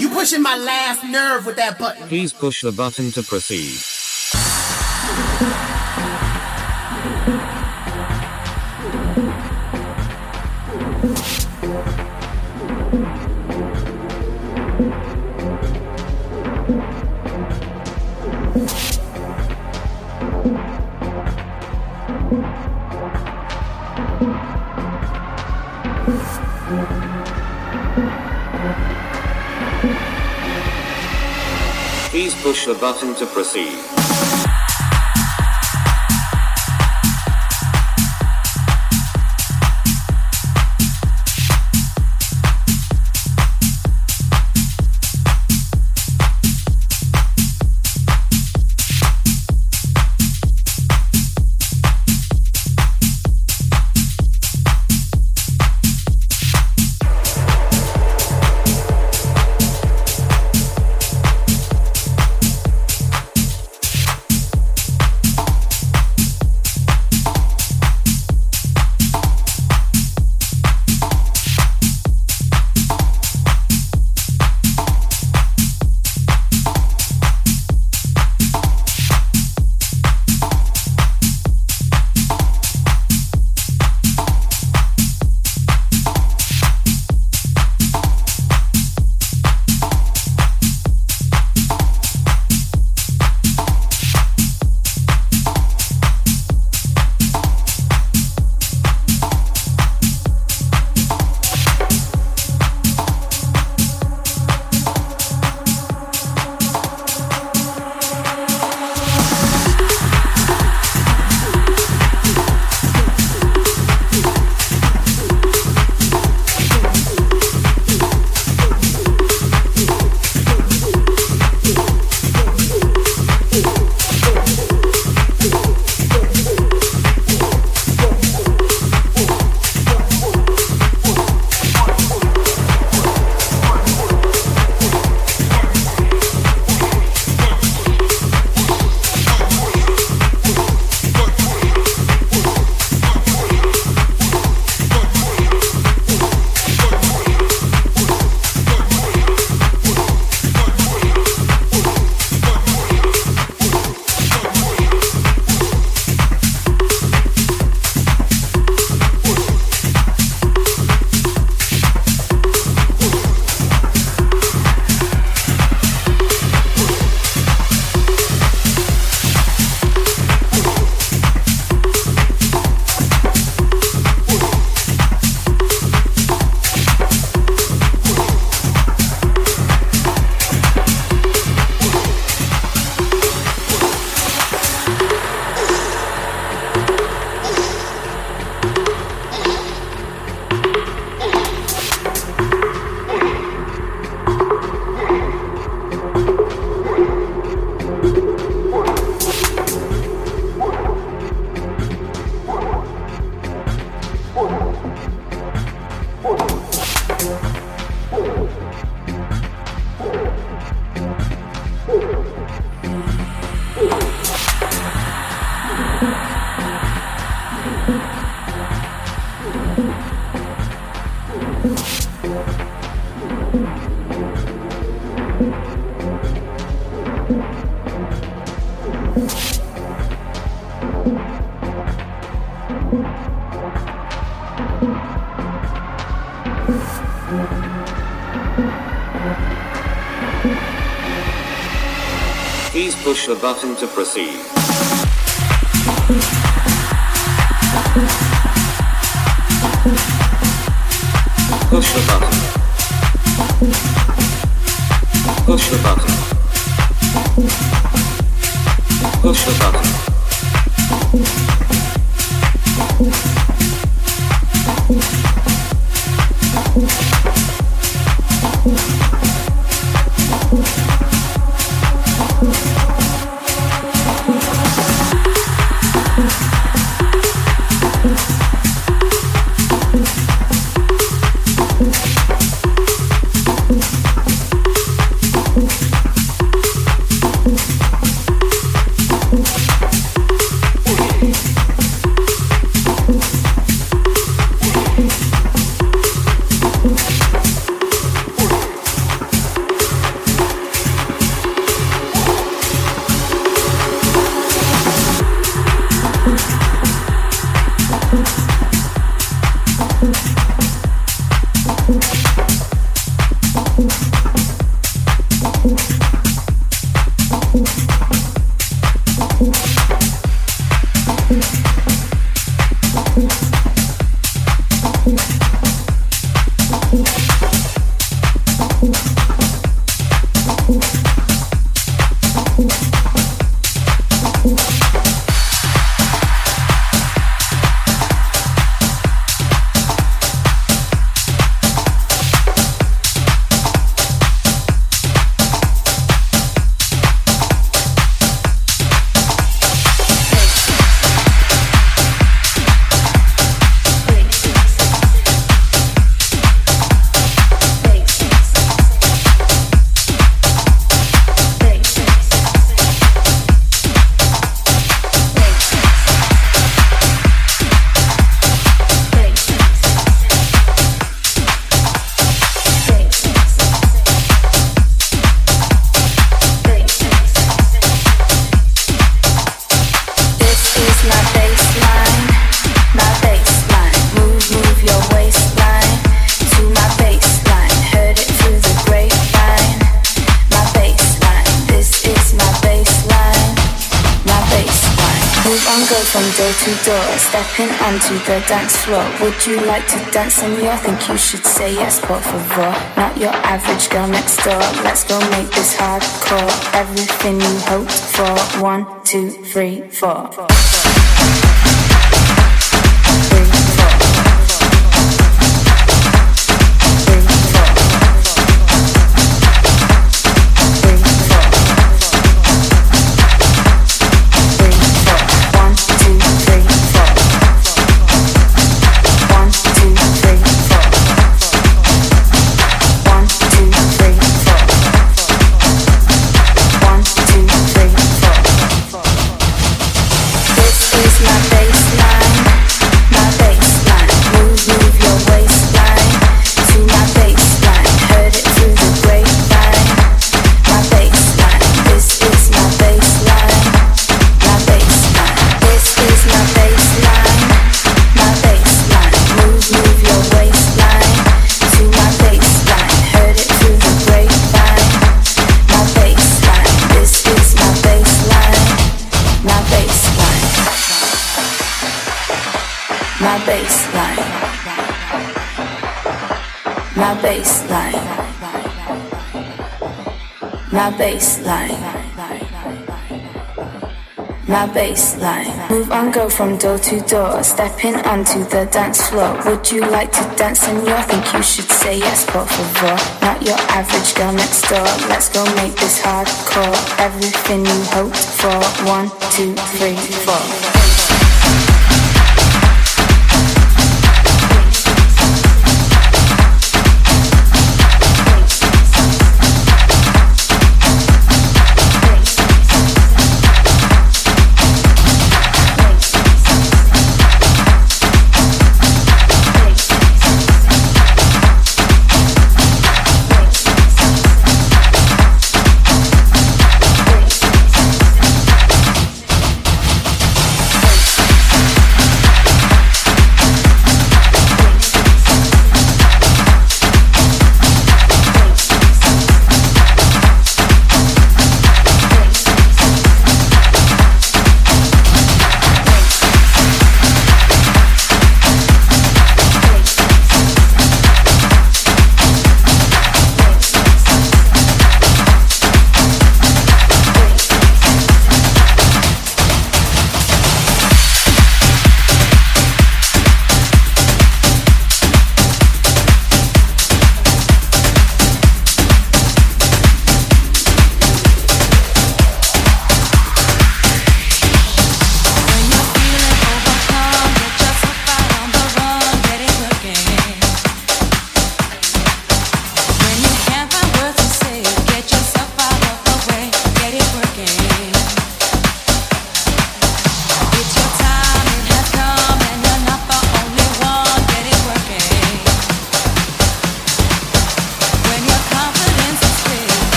You pushing my last nerve with that button. Please push the button to proceed. Push the button to proceed. Please push the button to proceed. Push the button. Push the button. Push the button. Onto the dance floor. Would you like to dance in I think you should say yes, por favor. Not your average girl next door. Let's go make this hardcore. Everything you hoped for. One, two, three, four. My baseline. My baseline. Move and go from door to door, stepping onto the dance floor. Would you like to dance and you think you should say yes, por favor. Not your average girl next door. Let's go make this hardcore. Everything you hoped for. One, two, three, four.